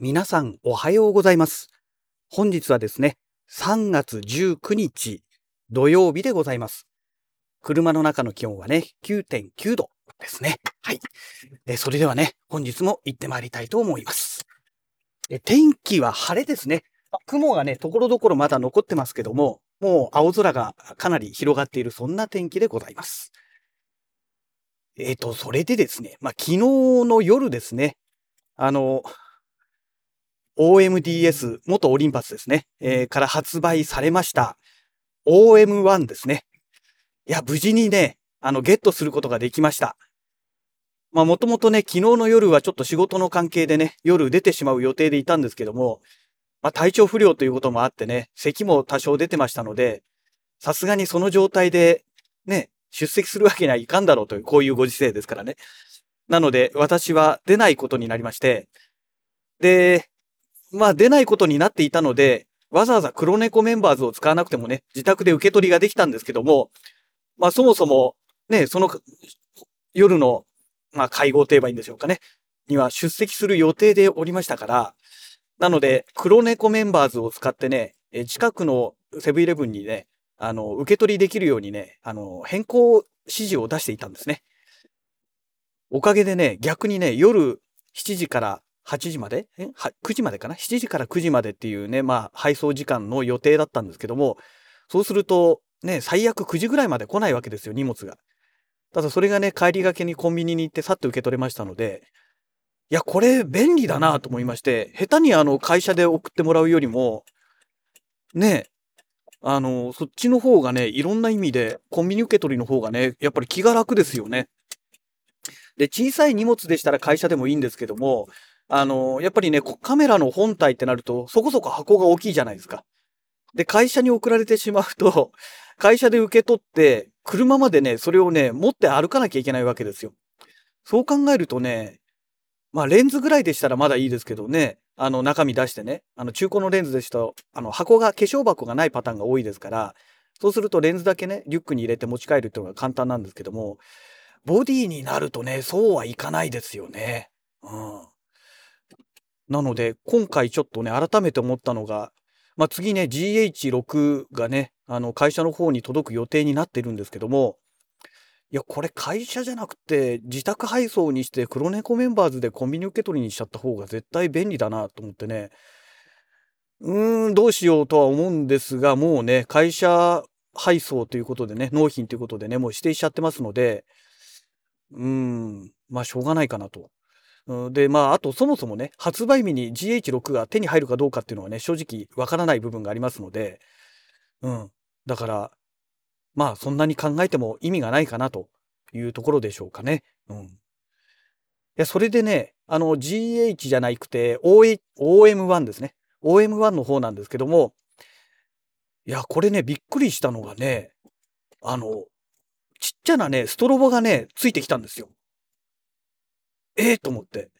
皆さんおはようございます。本日はですね、3月19日土曜日でございます。車の中の気温はね、9.9度ですね。はい。えそれではね、本日も行ってまいりたいと思います。え天気は晴れですね。雲がね、ところどころまだ残ってますけども、もう青空がかなり広がっているそんな天気でございます。えっ、と、それでですね、まあ、昨日の夜ですね、あの、OMDS、元オリンパスですね、えーから発売されました。OM1 ですね。いや、無事にね、あの、ゲットすることができました。まあ、もともとね、昨日の夜はちょっと仕事の関係でね、夜出てしまう予定でいたんですけども、まあ、体調不良ということもあってね、咳も多少出てましたので、さすがにその状態で、ね、出席するわけにはいかんだろうという、こういうご時世ですからね。なので、私は出ないことになりまして、で、まあ出ないことになっていたので、わざわざ黒猫メンバーズを使わなくてもね、自宅で受け取りができたんですけども、まあそもそも、ね、その夜の、まあ会合といえばいいんでしょうかね、には出席する予定でおりましたから、なので、黒猫メンバーズを使ってね、近くのセブンイレブンにね、あの、受け取りできるようにね、あの、変更指示を出していたんですね。おかげでね、逆にね、夜7時から8時まで？え ?9 時までかな ?7 時から9時までっていうね、まあ、配送時間の予定だったんですけども、そうすると、ね、最悪9時ぐらいまで来ないわけですよ、荷物が。ただそれがね、帰りがけにコンビニに行ってさっと受け取れましたので、いや、これ便利だなと思いまして、下手にあの、会社で送ってもらうよりも、ね、あの、そっちの方がね、いろんな意味で、コンビニ受け取りの方がね、やっぱり気が楽ですよね。で、小さい荷物でしたら会社でもいいんですけども、あの、やっぱりね、カメラの本体ってなると、そこそこ箱が大きいじゃないですか。で、会社に送られてしまうと、会社で受け取って、車までね、それをね、持って歩かなきゃいけないわけですよ。そう考えるとね、まあ、レンズぐらいでしたらまだいいですけどね、あの、中身出してね、あの、中古のレンズでした、あの、箱が、化粧箱がないパターンが多いですから、そうするとレンズだけね、リュックに入れて持ち帰るっていうのが簡単なんですけども、ボディになるとね、そうはいかないですよね。うん。なので、今回ちょっとね、改めて思ったのが、まあ、次ね、GH6 がね、あの、会社の方に届く予定になってるんですけども、いや、これ会社じゃなくて、自宅配送にして黒猫メンバーズでコンビニ受け取りにしちゃった方が絶対便利だなと思ってね、うーん、どうしようとは思うんですが、もうね、会社配送ということでね、納品ということでね、もう指定しちゃってますので、うーん、まあ、しょうがないかなと。で、まあ、あと、そもそもね、発売日に GH6 が手に入るかどうかっていうのはね、正直わからない部分がありますので、うん。だから、まあ、そんなに考えても意味がないかなというところでしょうかね。うん。いや、それでね、あの、GH じゃなくて、OA OM1 ですね。OM1 の方なんですけども、いや、これね、びっくりしたのがね、あの、ちっちゃなね、ストロボがね、ついてきたんですよ。ええと思って。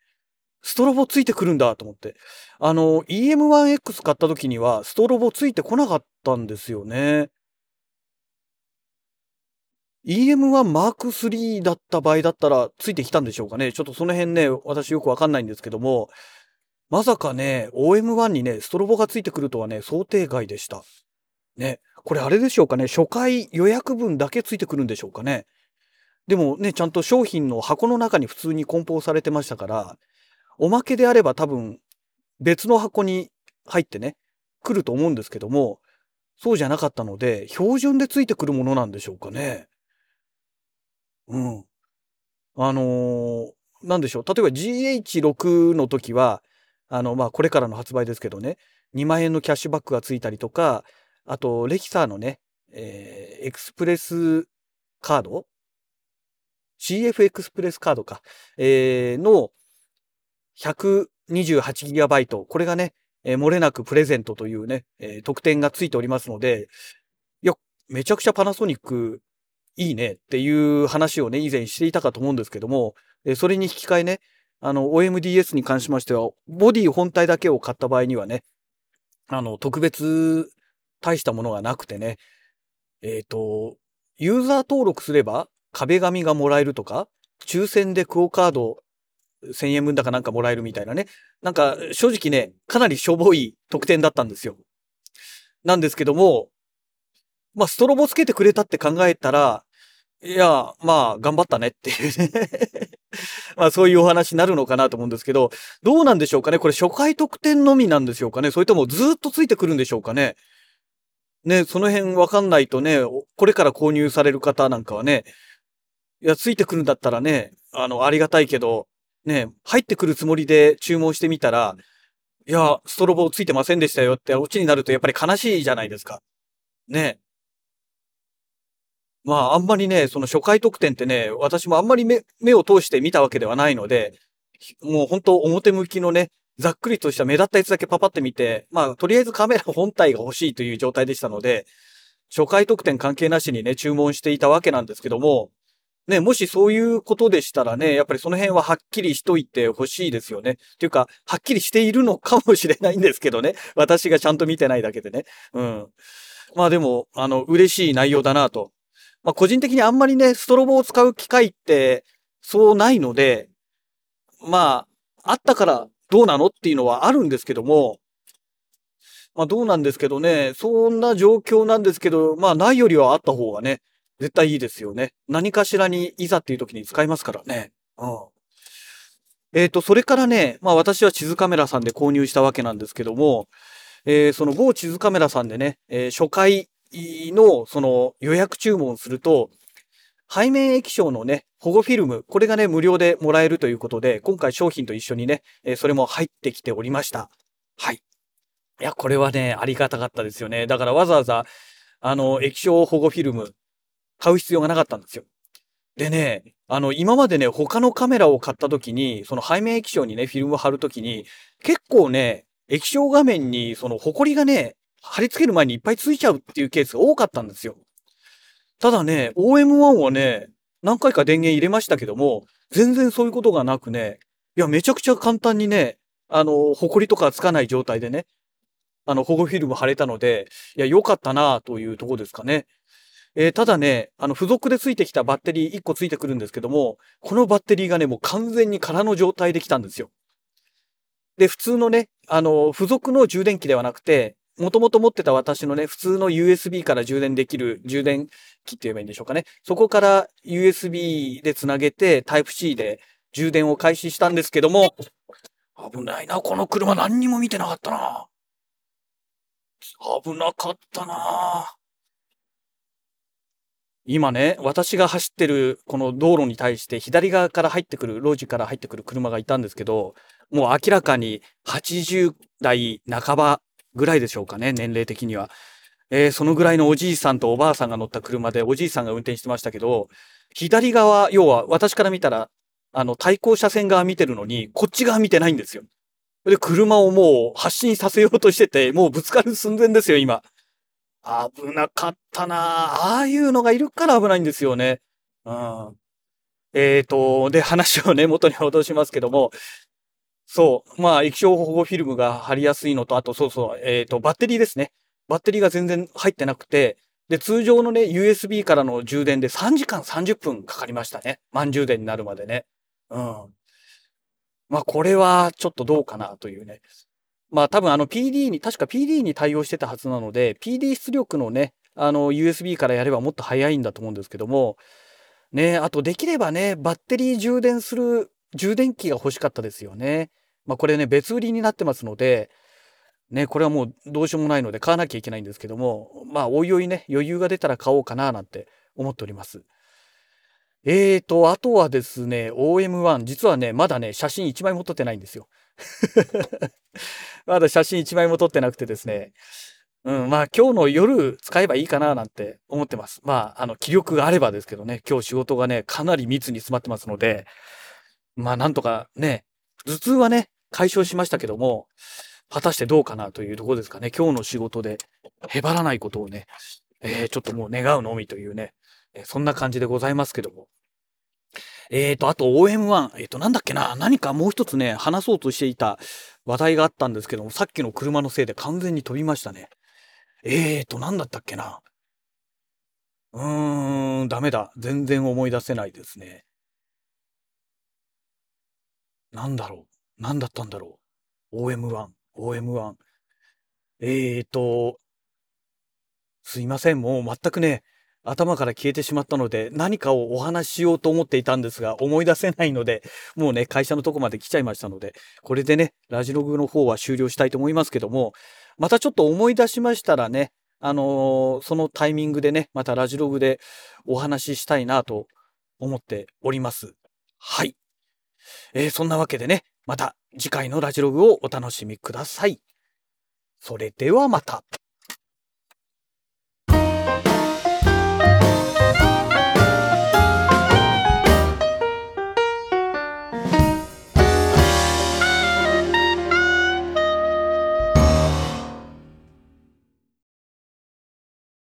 ストロボついてくるんだと思って。あの、EM1X 買った時には、ストロボついてこなかったんですよね。EM1 Mark III だった場合だったら、ついてきたんでしょうかね。ちょっとその辺ね、私よくわかんないんですけども、まさかね、OM1 にね、ストロボがついてくるとはね、想定外でした。ね。これあれでしょうかね。初回予約分だけついてくるんでしょうかね。でもね、ちゃんと商品の箱の中に普通に梱包されてましたから、おまけであれば多分別の箱に入ってね、来ると思うんですけども、そうじゃなかったので、標準でついてくるものなんでしょうかね。うん。あのーなんでしょう。例えば GH6 の時は、あの、まあ、これからの発売ですけどね、2万円のキャッシュバックがついたりとか、あと、レキサーのね、えーエクスプレスカード ?CF エクスプレスカードか。えーの 128GB。これがね、えー漏れなくプレゼントというね、えー特典がついておりますので、いや、めちゃくちゃパナソニックいいねっていう話をね、以前していたかと思うんですけども、えーそれに引き換えね、あの、OMDS に関しましては、ボディ本体だけを買った場合にはね、あの、特別大したものがなくてね、えっ、と、ユーザー登録すれば壁紙がもらえるとか、抽選でクオカード1000円分だかなんかもらえるみたいなね。なんか、正直ね、かなりしょぼい特典だったんですよ。なんですけども、まあ、ストロボつけてくれたって考えたら、いや、まあ、頑張ったねっていうね まあ、そういうお話になるのかなと思うんですけど、どうなんでしょうかね？これ初回特典のみなんでしょうかね？それともずっとついてくるんでしょうかね？ね、その辺わかんないとね、これから購入される方なんかはね、いや、ついてくるんだったらね、あの、ありがたいけど、ね、入ってくるつもりで注文してみたら、いや、ストロボついてませんでしたよってオチになるとやっぱり悲しいじゃないですか。ね。まあ、あんまりね、その初回特典ってね、私もあんまり目、目を通して見たわけではないので、もう本当表向きのね、ざっくりとした目立ったやつだけパパって見て、まあ、とりあえずカメラ本体が欲しいという状態でしたので、初回特典関係なしにね、注文していたわけなんですけども、ね、もしそういうことでしたらね、やっぱりその辺ははっきりしといてほしいですよね。っていうか、はっきりしているのかもしれないんですけどね。私がちゃんと見てないだけでね。うん。まあでも、あの、嬉しい内容だなとまあ、個人的にあんまりね、ストロボを使う機会って、そうないので、まあ、あったからどうなのっていうのはあるんですけども、まあどうなんですけどね、そんな状況なんですけど、まあないよりはあった方がね、絶対いいですよね。何かしらにいざっていう時に使いますからね。うん。えっ、ー、と、それからね、まあ私は地図カメラさんで購入したわけなんですけども、えー、その某地図カメラさんでね、えー、初回の、その予約注文すると、背面液晶のね、保護フィルム、これがね、無料でもらえるということで、今回商品と一緒にね、えそれも入ってきておりました。はい。いや、これはね、ありがたかったですよね。だからわざわざ、あの、液晶保護フィルム、買う必要がなかったんですよ。でね、あの、今までね、他のカメラを買った時に、その背面液晶にね、フィルムを貼る時に、結構ね、液晶画面にそのホコリがね、貼り付ける前にいっぱいついちゃうっていうケースが多かったんですよ。ただね、OM1 はね、何回か電源入れましたけども、全然そういうことがなくね、いや、めちゃくちゃ簡単にね、あの、埃とかつかない状態でね、あの、保護フィルム貼れたので、いや、良かったなというとこですかね。えー、ただね、あの、付属でついてきたバッテリー1個ついてくるんですけども、このバッテリーがね、もう完全に空の状態で来たんですよ。で、普通のね、あの、付属の充電器ではなくて、もともと持ってた私のね、普通の USB から充電できる充電器って言えばいいんでしょうかね。そこから USB でつなげて Type-C で充電を開始したんですけども、危ないな、この車何にも見てなかったな。危なかったな。今ね、私が走ってるこの道路に対して左側から入ってくる、路地から入ってくる車がいたんですけど、もう明らかに80代半ばぐらいでしょうかね、年齢的には。えー、そのぐらいのおじいさんとおばあさんが乗った車で、おじいさんが運転してましたけど、左側、要は私から見たら、あの、対向車線側見てるのに、こっち側見てないんですよ。で、車をもう発進させようとしてて、もうぶつかる寸前ですよ、今。危なかったなああいうのがいるから危ないんですよね。うん。えっ、ー、と、で、話をね、元に戻しますけども、そう。まあ、液晶保護フィルムが貼りやすいのと、あと、そうそう、えっ、ー、と、バッテリーですね。バッテリーが全然入ってなくて、で、通常のね、USB からの充電で3時間30分かかりましたね。満充電になるまでね。うん。まあ、これはちょっとどうかなというね。まあ、多分あの PD に、確か PD に対応してたはずなので、PD 出力のね、あの USB からやればもっと早いんだと思うんですけども、ね、あとできればね、バッテリー充電する充電器が欲しかったですよね。まあこれね、別売りになってますので、ね、これはもうどうしようもないので買わなきゃいけないんですけども、まあおいおいね、余裕が出たら買おうかななんて思っております。えーと、あとはですね、OM1、実はね、まだね、写真1枚も撮ってないんですよ。まだ写真1枚も撮ってなくてですね、うん、まあ今日の夜使えばいいかななんて思ってます。まあ、あの、気力があればですけどね、今日仕事がね、かなり密に詰まってますので、まあなんとかね、頭痛はね、解消しましたけども、果たしてどうかなというところですかね。今日の仕事でへばらないことをね、えー、ちょっともう願うのみというね、そんな感じでございますけども。えーと、あと OM1、えーと、なんだっけな、何かもう一つね、話そうとしていた話題があったんですけども、さっきの車のせいで完全に飛びましたね。えーと、なんだったっけな。うーん、ダメだ。全然思い出せないですね。なんだろう。なんだったんだろう。OM1、OM1。えーと、すいません。もう全くね、頭から消えてしまったので、何かをお話ししようと思っていたんですが、思い出せないので、もうね、会社のとこまで来ちゃいましたので、これでね、ラジログの方は終了したいと思いますけども、またちょっと思い出しましたらね、あのー、そのタイミングでね、またラジログでお話ししたいなと思っております。はい。えー、そんなわけでね、また次回のラジログをお楽しみください。それではまた。